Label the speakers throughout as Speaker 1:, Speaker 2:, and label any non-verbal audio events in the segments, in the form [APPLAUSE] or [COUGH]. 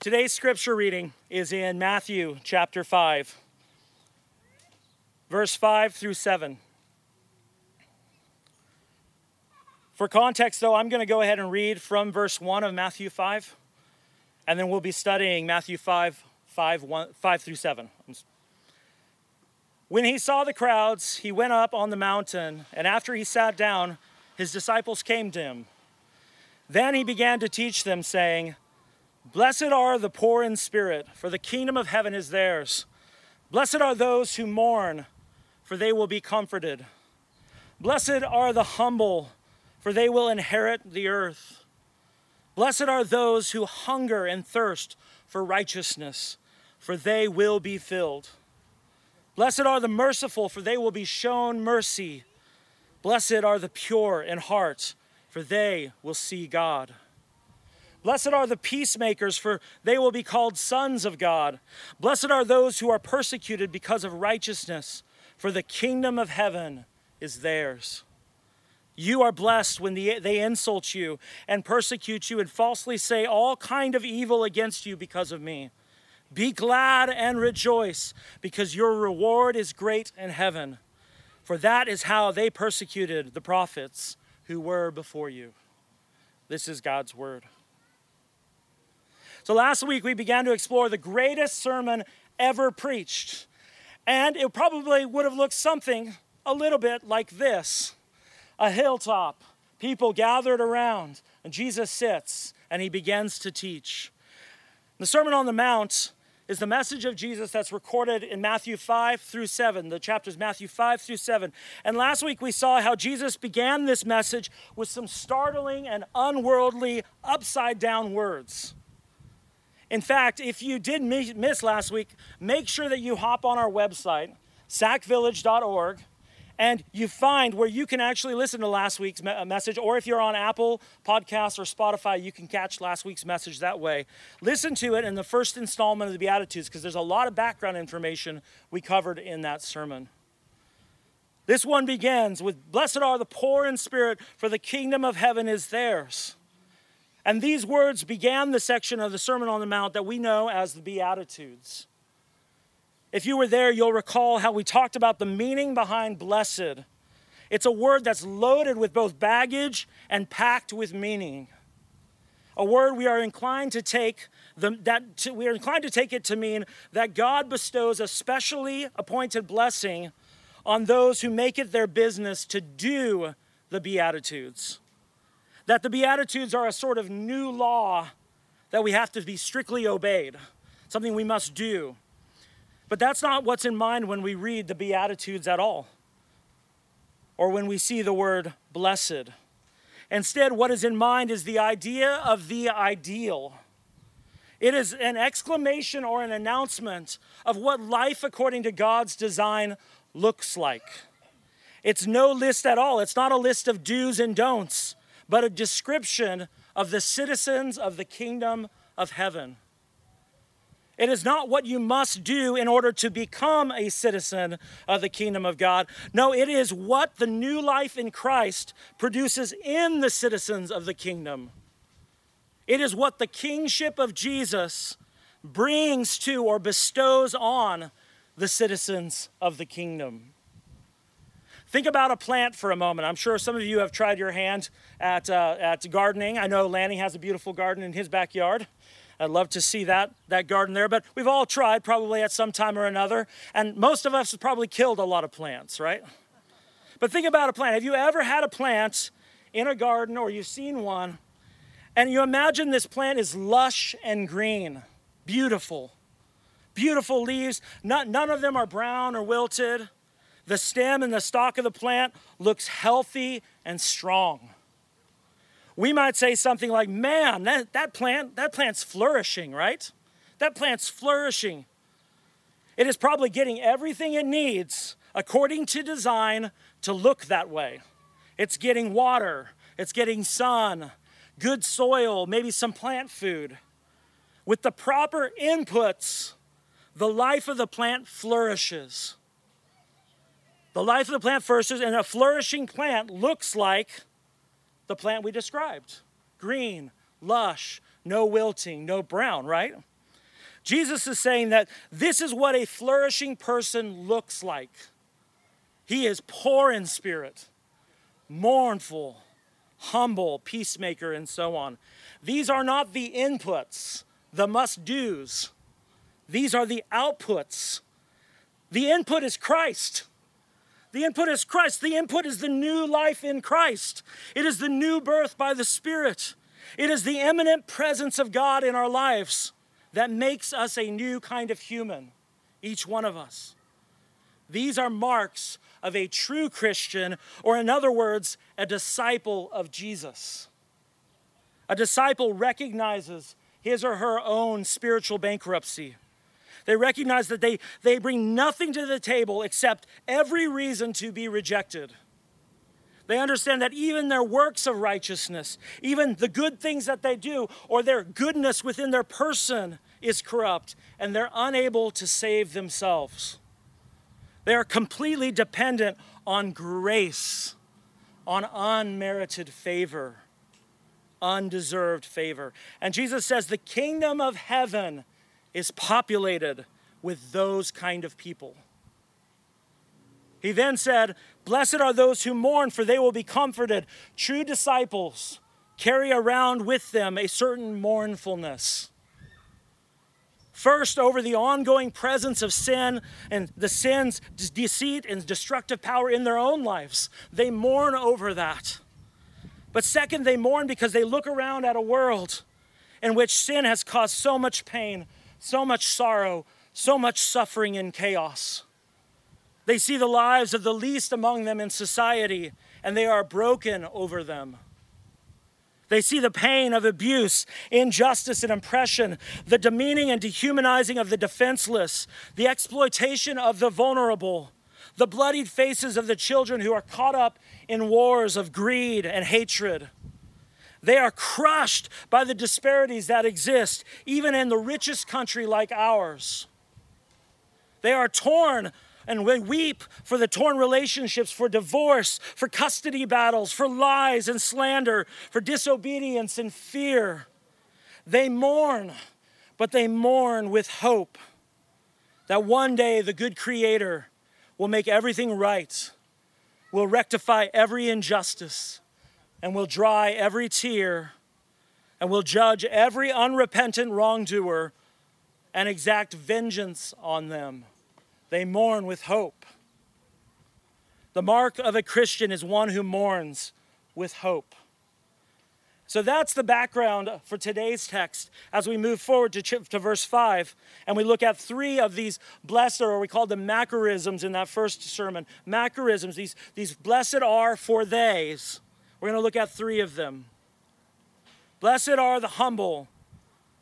Speaker 1: Today's scripture reading is in Matthew chapter 5, verse 5 through 7. For context, though, I'm going to go ahead and read from verse 1 of Matthew 5, and then we'll be studying Matthew 5, 5, 1, 5 through 7. When he saw the crowds, he went up on the mountain, and after he sat down, his disciples came to him. Then he began to teach them, saying, Blessed are the poor in spirit, for the kingdom of heaven is theirs. Blessed are those who mourn, for they will be comforted. Blessed are the humble, for they will inherit the earth. Blessed are those who hunger and thirst for righteousness, for they will be filled. Blessed are the merciful, for they will be shown mercy. Blessed are the pure in heart, for they will see God. Blessed are the peacemakers, for they will be called sons of God. Blessed are those who are persecuted because of righteousness, for the kingdom of heaven is theirs. You are blessed when they insult you and persecute you and falsely say all kind of evil against you because of me. Be glad and rejoice, because your reward is great in heaven. For that is how they persecuted the prophets who were before you. This is God's word. So last week we began to explore the greatest sermon ever preached. And it probably would have looked something a little bit like this a hilltop, people gathered around, and Jesus sits and he begins to teach. The Sermon on the Mount is the message of Jesus that's recorded in Matthew 5 through 7, the chapters Matthew 5 through 7. And last week we saw how Jesus began this message with some startling and unworldly, upside down words. In fact, if you did miss last week, make sure that you hop on our website, sackvillage.org, and you find where you can actually listen to last week's me- message, or if you're on Apple Podcasts or Spotify, you can catch last week's message that way. Listen to it in the first installment of the Beatitudes, because there's a lot of background information we covered in that sermon. This one begins with Blessed are the poor in spirit, for the kingdom of heaven is theirs. And these words began the section of the Sermon on the Mount that we know as the Beatitudes. If you were there, you'll recall how we talked about the meaning behind blessed. It's a word that's loaded with both baggage and packed with meaning. A word we are inclined to take the, that to, we are inclined to take it to mean that God bestows a specially appointed blessing on those who make it their business to do the beatitudes that the Beatitudes are a sort of new law that we have to be strictly obeyed, something we must do. But that's not what's in mind when we read the Beatitudes at all, or when we see the word blessed. Instead, what is in mind is the idea of the ideal. It is an exclamation or an announcement of what life according to God's design looks like. It's no list at all. It's not a list of do's and don'ts but a description of the citizens of the kingdom of heaven. It is not what you must do in order to become a citizen of the kingdom of God. No, it is what the new life in Christ produces in the citizens of the kingdom. It is what the kingship of Jesus brings to or bestows on the citizens of the kingdom. Think about a plant for a moment. I'm sure some of you have tried your hand at, uh, at gardening. I know Lanny has a beautiful garden in his backyard. I'd love to see that, that garden there, but we've all tried probably at some time or another, and most of us have probably killed a lot of plants, right? But think about a plant. Have you ever had a plant in a garden or you've seen one, and you imagine this plant is lush and green, beautiful, beautiful leaves. Not, none of them are brown or wilted. The stem and the stalk of the plant looks healthy and strong. We might say something like, man, that, that plant, that plant's flourishing, right? That plant's flourishing. It is probably getting everything it needs according to design to look that way. It's getting water, it's getting sun, good soil, maybe some plant food. With the proper inputs, the life of the plant flourishes. The life of the plant flourishes, and a flourishing plant looks like the plant we described green, lush, no wilting, no brown, right? Jesus is saying that this is what a flourishing person looks like. He is poor in spirit, mournful, humble, peacemaker, and so on. These are not the inputs, the must do's. These are the outputs. The input is Christ. The input is Christ. The input is the new life in Christ. It is the new birth by the Spirit. It is the immanent presence of God in our lives that makes us a new kind of human, each one of us. These are marks of a true Christian, or in other words, a disciple of Jesus. A disciple recognizes his or her own spiritual bankruptcy. They recognize that they, they bring nothing to the table except every reason to be rejected. They understand that even their works of righteousness, even the good things that they do, or their goodness within their person is corrupt, and they're unable to save themselves. They are completely dependent on grace, on unmerited favor, undeserved favor. And Jesus says the kingdom of heaven is populated with those kind of people. He then said, Blessed are those who mourn, for they will be comforted. True disciples carry around with them a certain mournfulness. First, over the ongoing presence of sin and the sin's deceit and destructive power in their own lives. They mourn over that. But second, they mourn because they look around at a world in which sin has caused so much pain, so much sorrow, so much suffering and chaos. They see the lives of the least among them in society, and they are broken over them. They see the pain of abuse, injustice, and oppression, the demeaning and dehumanizing of the defenseless, the exploitation of the vulnerable, the bloodied faces of the children who are caught up in wars of greed and hatred. They are crushed by the disparities that exist, even in the richest country like ours. They are torn and we weep for the torn relationships, for divorce, for custody battles, for lies and slander, for disobedience and fear. They mourn, but they mourn with hope that one day the good Creator will make everything right, will rectify every injustice, and will dry every tear, and will judge every unrepentant wrongdoer and exact vengeance on them. They mourn with hope. The mark of a Christian is one who mourns with hope. So that's the background for today's text as we move forward to, to verse 5 and we look at three of these blessed, or we call them Macarisms in that first sermon. Macarisms, these, these blessed are for theys. We're going to look at three of them. Blessed are the humble,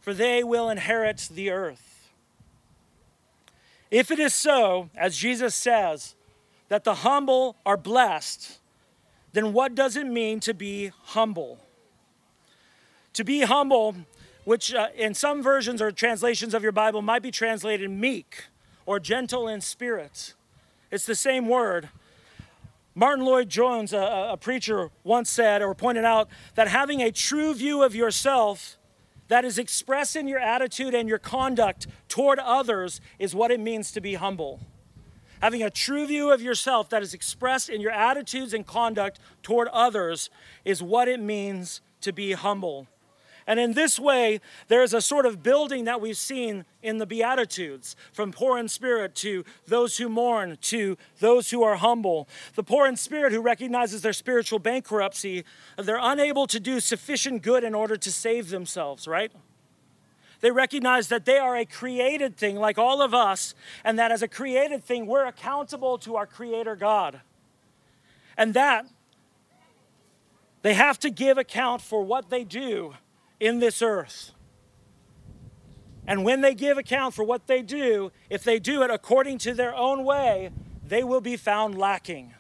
Speaker 1: for they will inherit the earth. If it is so, as Jesus says, that the humble are blessed, then what does it mean to be humble? To be humble, which uh, in some versions or translations of your Bible might be translated meek or gentle in spirit, it's the same word. Martyn Lloyd-Jones, a, a preacher, once said or pointed out that having a true view of yourself that is expressed in your attitude and your conduct toward others is what it means to be humble. Having a true view of yourself that is expressed in your attitudes and conduct toward others is what it means to be humble. And in this way, there is a sort of building that we've seen in the Beatitudes from poor in spirit to those who mourn to those who are humble. The poor in spirit who recognizes their spiritual bankruptcy, they're unable to do sufficient good in order to save themselves, right? They recognize that they are a created thing like all of us, and that as a created thing, we're accountable to our Creator God. And that they have to give account for what they do in this earth. And when they give account for what they do, if they do it according to their own way, they will be found lacking.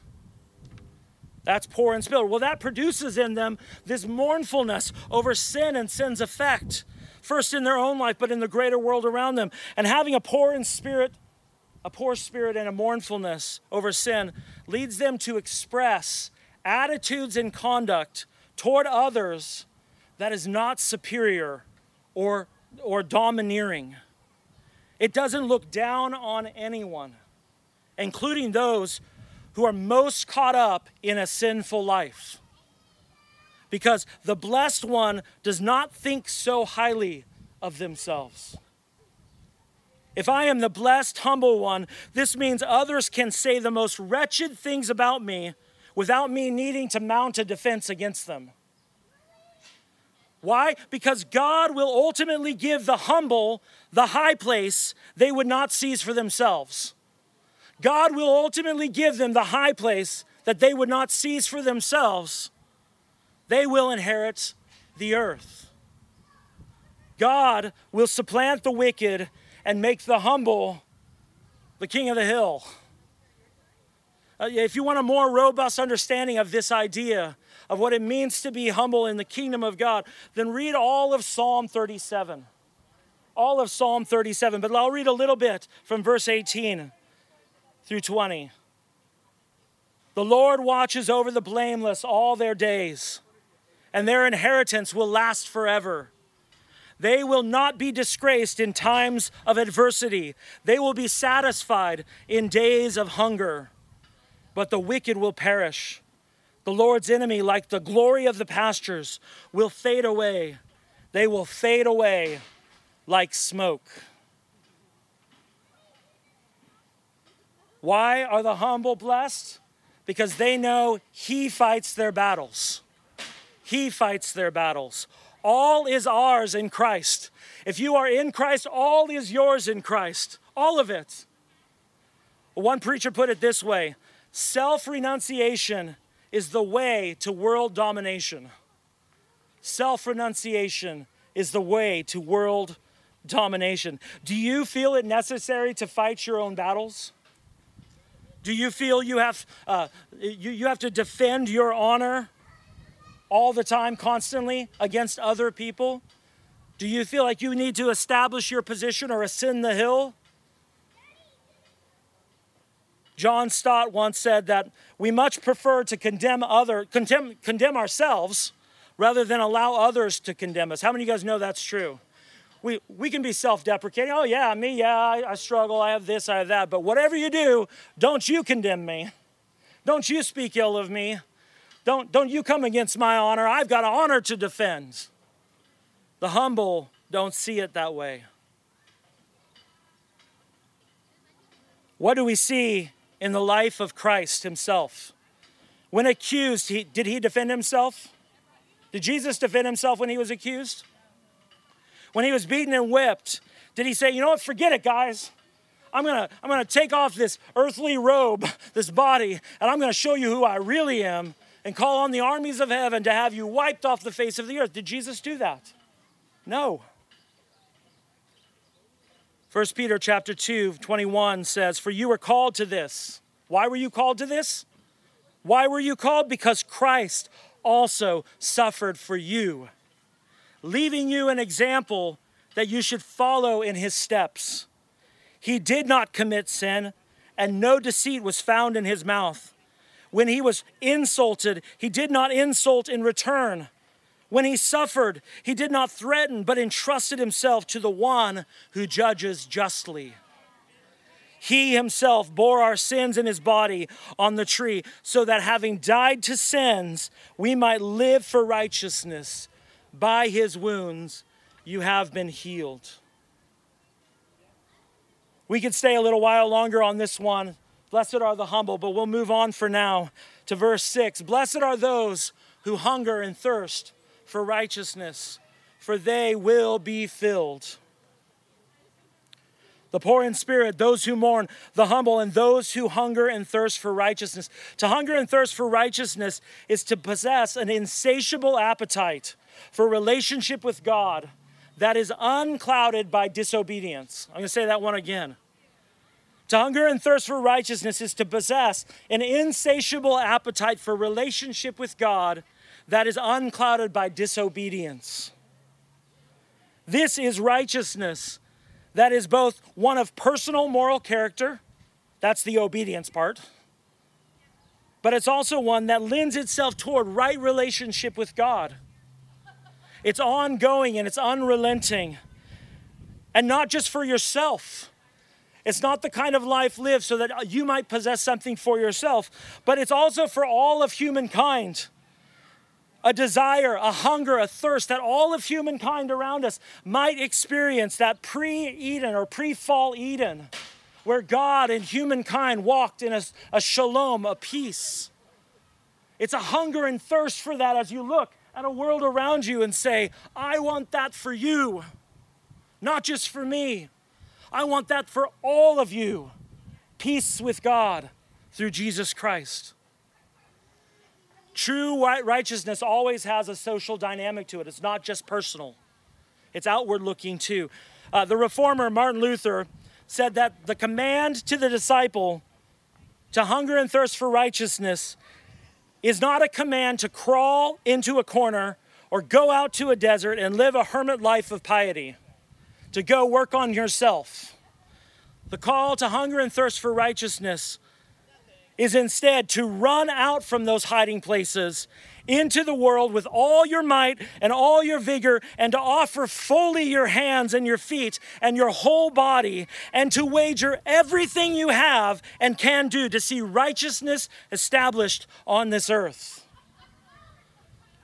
Speaker 1: That's poor in spirit. Well, that produces in them this mournfulness over sin and sin's effect, first in their own life, but in the greater world around them. And having a poor in spirit, a poor spirit and a mournfulness over sin leads them to express attitudes and conduct toward others that is not superior or, or domineering. It doesn't look down on anyone, including those who are most caught up in a sinful life. Because the blessed one does not think so highly of themselves. If I am the blessed, humble one, this means others can say the most wretched things about me without me needing to mount a defense against them. Why? Because God will ultimately give the humble the high place they would not seize for themselves. God will ultimately give them the high place that they would not seize for themselves. They will inherit the earth. God will supplant the wicked and make the humble the king of the hill. Uh, if you want a more robust understanding of this idea, of what it means to be humble in the kingdom of God, then read all of Psalm 37. All of Psalm 37, but I'll read a little bit from verse 18 through 20. The Lord watches over the blameless all their days, and their inheritance will last forever. They will not be disgraced in times of adversity. They will be satisfied in days of hunger. But the wicked will perish. The Lord's enemy, like the glory of the pastures, will fade away. They will fade away like smoke. Why are the humble blessed? Because they know He fights their battles. He fights their battles. All is ours in Christ. If you are in Christ, all is yours in Christ. All of it. One preacher put it this way self renunciation is the way to world domination. Self renunciation is the way to world domination. Do you feel it necessary to fight your own battles? Do you feel you have, uh, you, you have to defend your honor all the time, constantly against other people? Do you feel like you need to establish your position or ascend the hill? John Stott once said that we much prefer to condemn other condemn, condemn ourselves rather than allow others to condemn us. How many of you guys know that's true? We, we can be self deprecating. Oh, yeah, me, yeah, I, I struggle. I have this, I have that. But whatever you do, don't you condemn me. Don't you speak ill of me. Don't, don't you come against my honor. I've got an honor to defend. The humble don't see it that way. What do we see in the life of Christ himself. When accused, he, did he defend himself? Did Jesus defend himself when he was accused? When he was beaten and whipped, did he say, you know what, forget it, guys? I'm gonna, I'm gonna take off this earthly robe, [LAUGHS] this body, and I'm gonna show you who I really am and call on the armies of heaven to have you wiped off the face of the earth. Did Jesus do that? No. 1 Peter chapter 2, 21 says, For you were called to this. Why were you called to this? Why were you called? Because Christ also suffered for you, leaving you an example that you should follow in his steps. He did not commit sin, and no deceit was found in his mouth. When he was insulted, he did not insult in return. When he suffered, he did not threaten, but entrusted himself to the one who judges justly. He himself bore our sins in his body on the tree, so that having died to sins, we might live for righteousness. By his wounds, you have been healed. We could stay a little while longer on this one. Blessed are the humble, but we'll move on for now to verse 6. Blessed are those who hunger and thirst for righteousness, for they will be filled. The poor in spirit, those who mourn, the humble, and those who hunger and thirst for righteousness. To hunger and thirst for righteousness is to possess an insatiable appetite for relationship with God that is unclouded by disobedience. I'm going to say that one again. To hunger and thirst for righteousness is to possess an insatiable appetite for relationship with God that is unclouded by disobedience. This is righteousness that is both one of personal moral character, that's the obedience part, but it's also one that lends itself toward right relationship with God. it's ongoing and it's unrelenting. And not just for yourself. It's not the kind of life lived so that you might possess something for yourself, but it's also for all of humankind. A desire, a hunger, a thirst that all of humankind around us might experience that pre Eden or pre fall Eden, where God and humankind walked in a, a shalom, a peace. It's a hunger and thirst for that as you look at a world around you and say, I want that for you, not just for me. I want that for all of you. Peace with God through Jesus Christ. True righteousness always has a social dynamic to it. It's not just personal, it's outward looking too. Uh, the reformer Martin Luther said that the command to the disciple to hunger and thirst for righteousness is not a command to crawl into a corner or go out to a desert and live a hermit life of piety to go work on yourself. The call to hunger and thirst for righteousness is instead to run out from those hiding places into the world with all your might and all your vigor, and to offer fully your hands and your feet and your whole body, and to wager everything you have and can do to see righteousness established on this earth.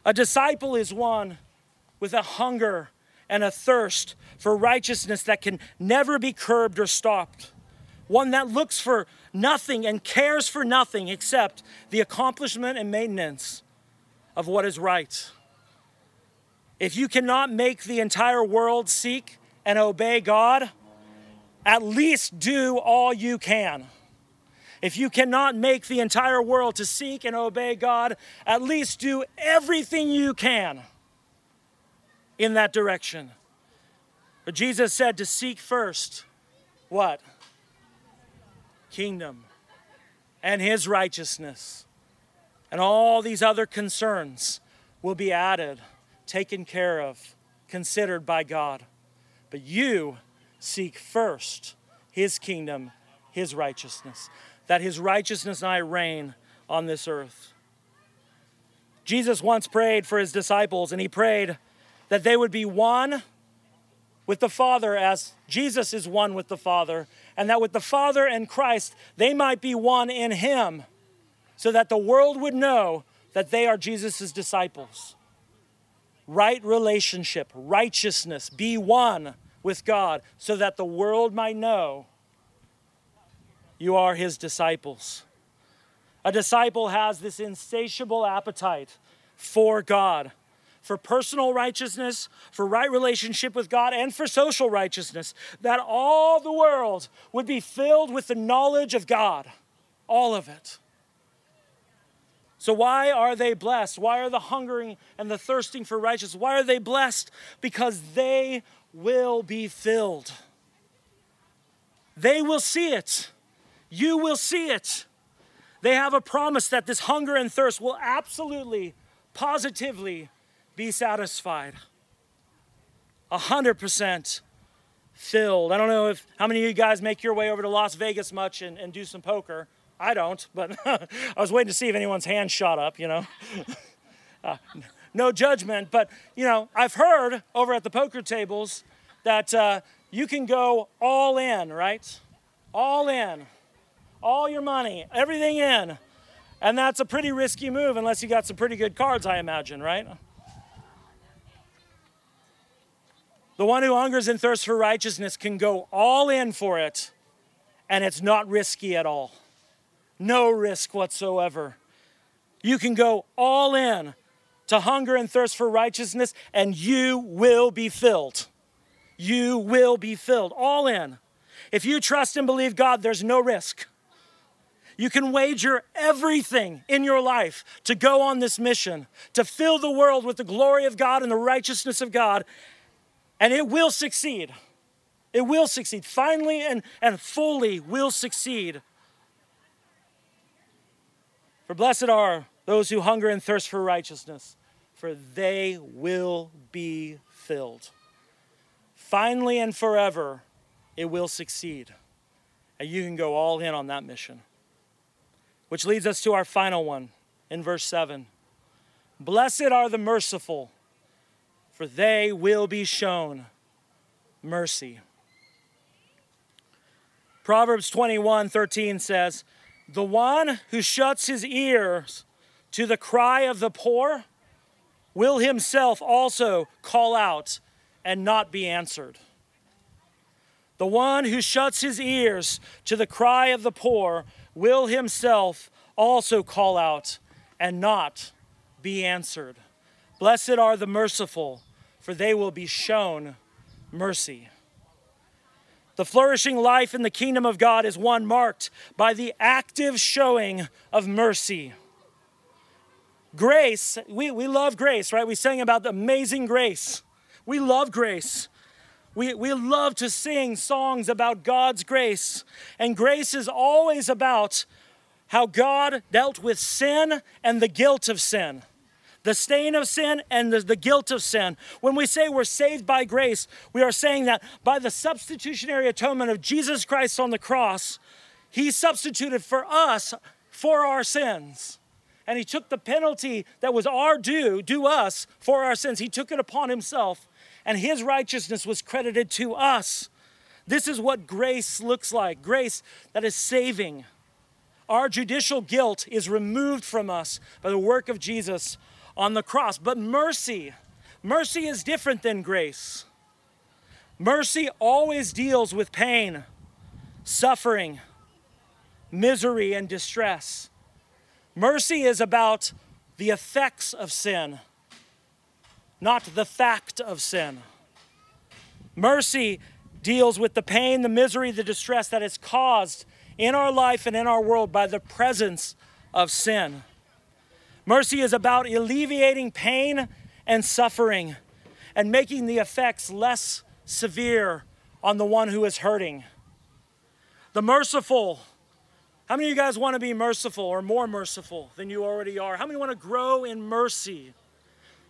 Speaker 1: A disciple is one with a hunger and a thirst for righteousness that can never be curbed or stopped. One that looks for nothing and cares for nothing except the accomplishment and maintenance of what is right. If you cannot make the entire world seek and obey God, at least do all you can. If you cannot make the entire world to seek and obey God, at least do everything you can in that direction. But Jesus said to seek first what? Kingdom and his righteousness. And all these other concerns will be added, taken care of, considered by God. But you seek first his kingdom, his righteousness, that his righteousness and I reign on this earth. Jesus once prayed for his disciples, and he prayed that they would be one with the Father as Jesus is one with the Father, and that with the Father and Christ, they might be one in Him, so that the world would know that they are Jesus' disciples. Right relationship, righteousness, be one with God, so that the world might know you are His disciples. A disciple has this insatiable appetite for God for personal righteousness, for right relationship with God, and for social righteousness, that all the world would be filled with the knowledge of God. All of it. So, why are they blessed? Why are the hungering and the thirsting for righteousness? Why are they blessed? Because they will be filled. They will see it. You will see it. They have a promise that this hunger and thirst will absolutely, positively be satisfied. A hundred percent filled. I don't know if how many of you guys make your way over to Las Vegas much and, and do some poker. I don't, but [LAUGHS] I was waiting to see if anyone's hand shot up, you know. [LAUGHS] uh, no judgment, but you know, I've heard over at the poker tables that uh, you can go all in, right? All in, all your money, everything in. And that's a pretty risky move unless you got some pretty good cards, I imagine, right? The one who hungers and thirsts for righteousness can go all in for it, and it's not risky at all. No risk whatsoever. You can go all in to hunger and thirst for righteousness, and you will be filled. You will be filled, all in. If you trust and believe God, there's no risk. You can wager everything in your life to go on this mission, to fill the world with the glory of God and the righteousness of God, and it will succeed. It will succeed. Finally and, and fully will succeed. For blessed are those who hunger and thirst for righteousness, for they will be filled. Finally and forever, it will succeed. And you can go all in on that mission. Which leads us to our final one in verse 7. Blessed are the merciful for they will be shown mercy. Proverbs 21 13 says, The one who shuts his ears to the cry of the poor will himself also call out and not be answered. The one who shuts his ears to the cry of the poor will himself also call out and not be answered. Blessed are the merciful, for they will be shown mercy. The flourishing life in the kingdom of God is one marked by the active showing of mercy. Grace, we, we love grace, right? We sang about the amazing grace. We love grace. We, we love to sing songs about God's grace. And grace is always about how God dealt with sin and the guilt of sin the stain of sin and the, the, guilt of sin. When we say we're saved by grace, we are saying that by the substitutionary atonement of Jesus Christ on the cross, He substituted for us for our sins. And He took the penalty that was our due, due us for our sins. He took it upon Himself, and His righteousness was credited to us. This is what grace looks like grace that is saving. Our judicial guilt is removed from us by the work of Jesus on the cross. But mercy, mercy is different than grace. Mercy always deals with pain, suffering, misery, and distress. Mercy is about the effects of sin, not the fact of sin. Mercy deals with the pain, the misery, the distress that is caused in our life and in our world by the presence of sin. Mercy is about alleviating pain and suffering and making the effects less severe on the one who is hurting. The merciful. How many of you guys want to be merciful or more merciful than you already are? How many want to grow in mercy?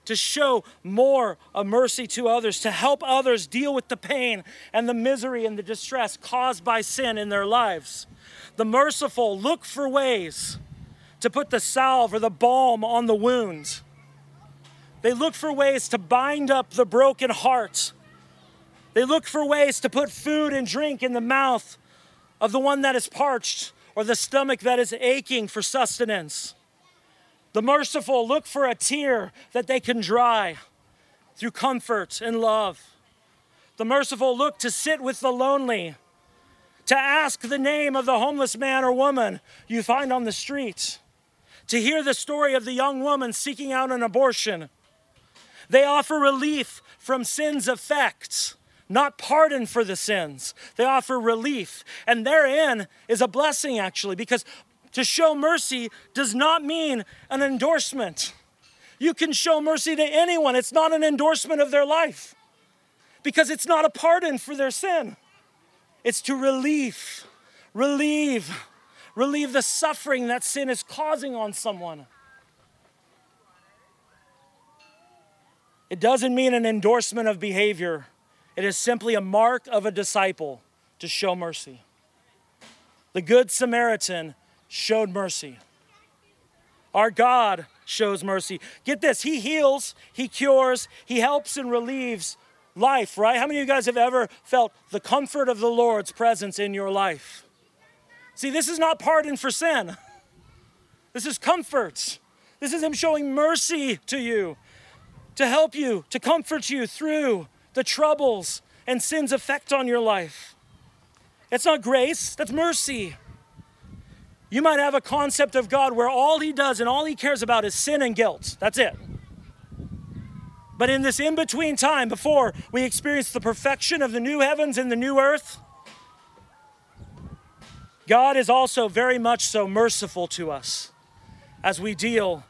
Speaker 1: To show more of mercy to others, to help others deal with the pain and the misery and the distress caused by sin in their lives. The merciful look for ways to put the salve or the balm on the wounds. They look for ways to bind up the broken heart. They look for ways to put food and drink in the mouth of the one that is parched or the stomach that is aching for sustenance. The merciful look for a tear that they can dry through comfort and love. The merciful look to sit with the lonely, to ask the name of the homeless man or woman you find on the street to hear the story of the young woman seeking out an abortion. They offer relief from sin's effects, not pardon for the sins. They offer relief. And therein is a blessing, actually, because to show mercy does not mean an endorsement. You can show mercy to anyone, it's not an endorsement of their life because it's not a pardon for their sin, it's to relieve, relieve relieve the suffering that sin is causing on someone. It doesn't mean an endorsement of behavior, it is simply a mark of a disciple to show mercy. The Good Samaritan showed mercy. Our God shows mercy. Get this, He heals, He cures, He helps and relieves life, right? How many of you guys have ever felt the comfort of the Lord's presence in your life? See, this is not pardon for sin. This is comfort. This is Him showing mercy to you, to help you, to comfort you through the troubles and sin's effect on your life. It's not grace, that's mercy. You might have a concept of God where all He does and all He cares about is sin and guilt. That's it. But in this in between time, before we experience the perfection of the new heavens and the new earth, God is also very much so merciful to us as we deal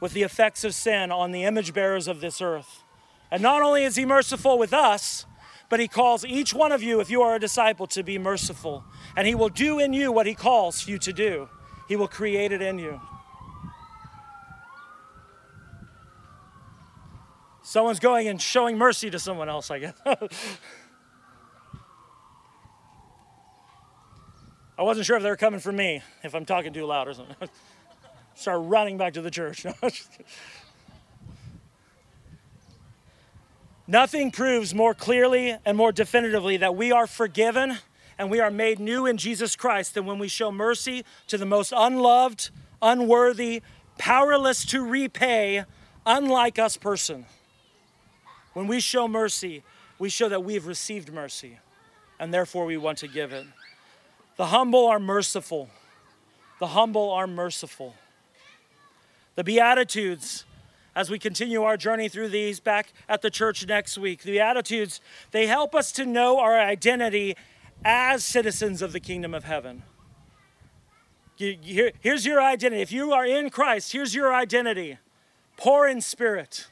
Speaker 1: with the effects of sin on the image bearers of this earth. And not only is He merciful with us, but He calls each one of you, if you are a disciple, to be merciful. And He will do in you what He calls you to do, He will create it in you. Someone's going and showing mercy to someone else, I guess. [LAUGHS] I wasn't sure if they were coming for me, if I'm talking too loud or something. [LAUGHS] Start running back to the church. [LAUGHS] Nothing proves more clearly and more definitively that we are forgiven and we are made new in Jesus Christ than when we show mercy to the most unloved, unworthy, powerless to repay, unlike us person. When we show mercy, we show that we've received mercy and therefore we want to give it. The humble are merciful. The humble are merciful. The Beatitudes as we continue our journey through these back at the church next week. The Beatitudes, they help us to know our identity as citizens of the kingdom of heaven. Here's your identity. If you are in Christ, here's your identity poor in spirit,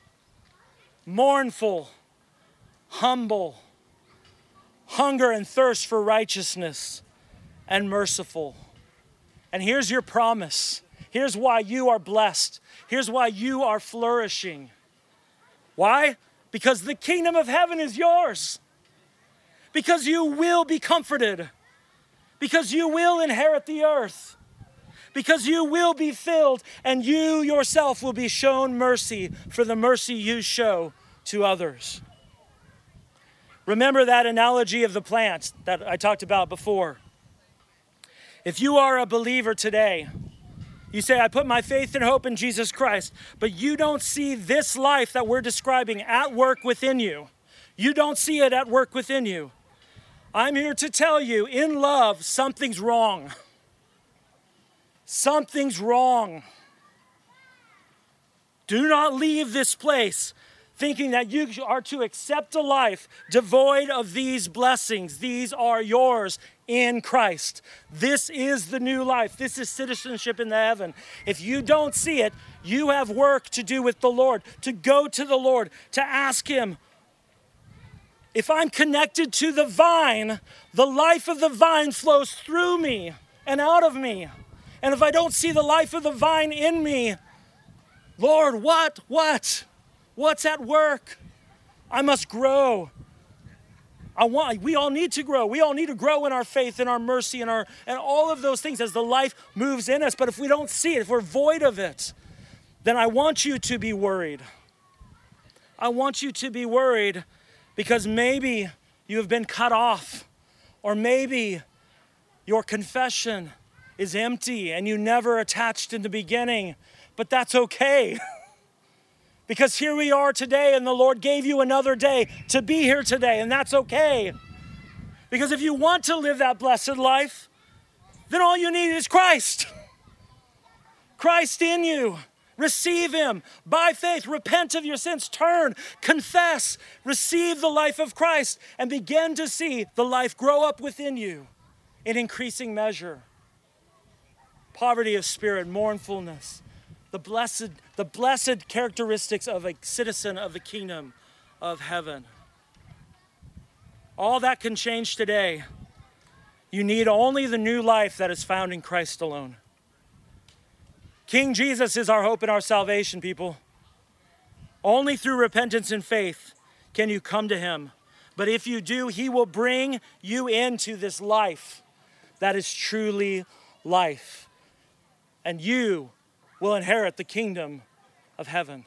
Speaker 1: mournful, humble, hunger and thirst for righteousness, and merciful. And here's your promise. Here's why you are blessed. Here's why you are flourishing. Why? Because the kingdom of heaven is yours. Because you will be comforted. Because you will inherit the earth. Because you will be filled and you yourself will be shown mercy for the mercy you show to others. Remember that analogy of the plant that I talked about before. If you are a believer today, you say, I put my faith and hope in Jesus Christ, but you don't see this life that we're describing at work within you. You don't see it at work within you. I'm here to tell you, in love, something's wrong. Something's wrong. Do not leave this place thinking that you are to accept a life devoid of these blessings. These are yours in Christ. This is the new life. This is citizenship in the heaven. If you don't see it, you have work to do with the Lord, to go to the Lord, to ask Him. If I'm connected to the vine, the life of the vine flows through me and out of me. And if I don't see the life of the vine in me, Lord, what? What? What's at work? I must grow. I want, we all need to grow. We all need to grow in our faith and our mercy and, our, and all of those things as the life moves in us. But if we don't see it, if we're void of it, then I want you to be worried. I want you to be worried because maybe you have been cut off, or maybe your confession is empty and you never attached in the beginning, but that's okay. [LAUGHS] Because here we are today, and the Lord gave you another day to be here today, and that's okay. Because if you want to live that blessed life, then all you need is Christ. Christ in you. Receive Him by faith. Repent of your sins. Turn, confess, receive the life of Christ, and begin to see the life grow up within you in increasing measure. Poverty of spirit, mournfulness, the blessed, the blessed characteristics of a citizen of the kingdom of heaven. All that can change today. You need only the new life that is found in Christ alone. King Jesus is our hope and our salvation, people. Only through repentance and faith can you come to him. But if you do, he will bring you into this life that is truly life. And you will inherit the kingdom of heaven.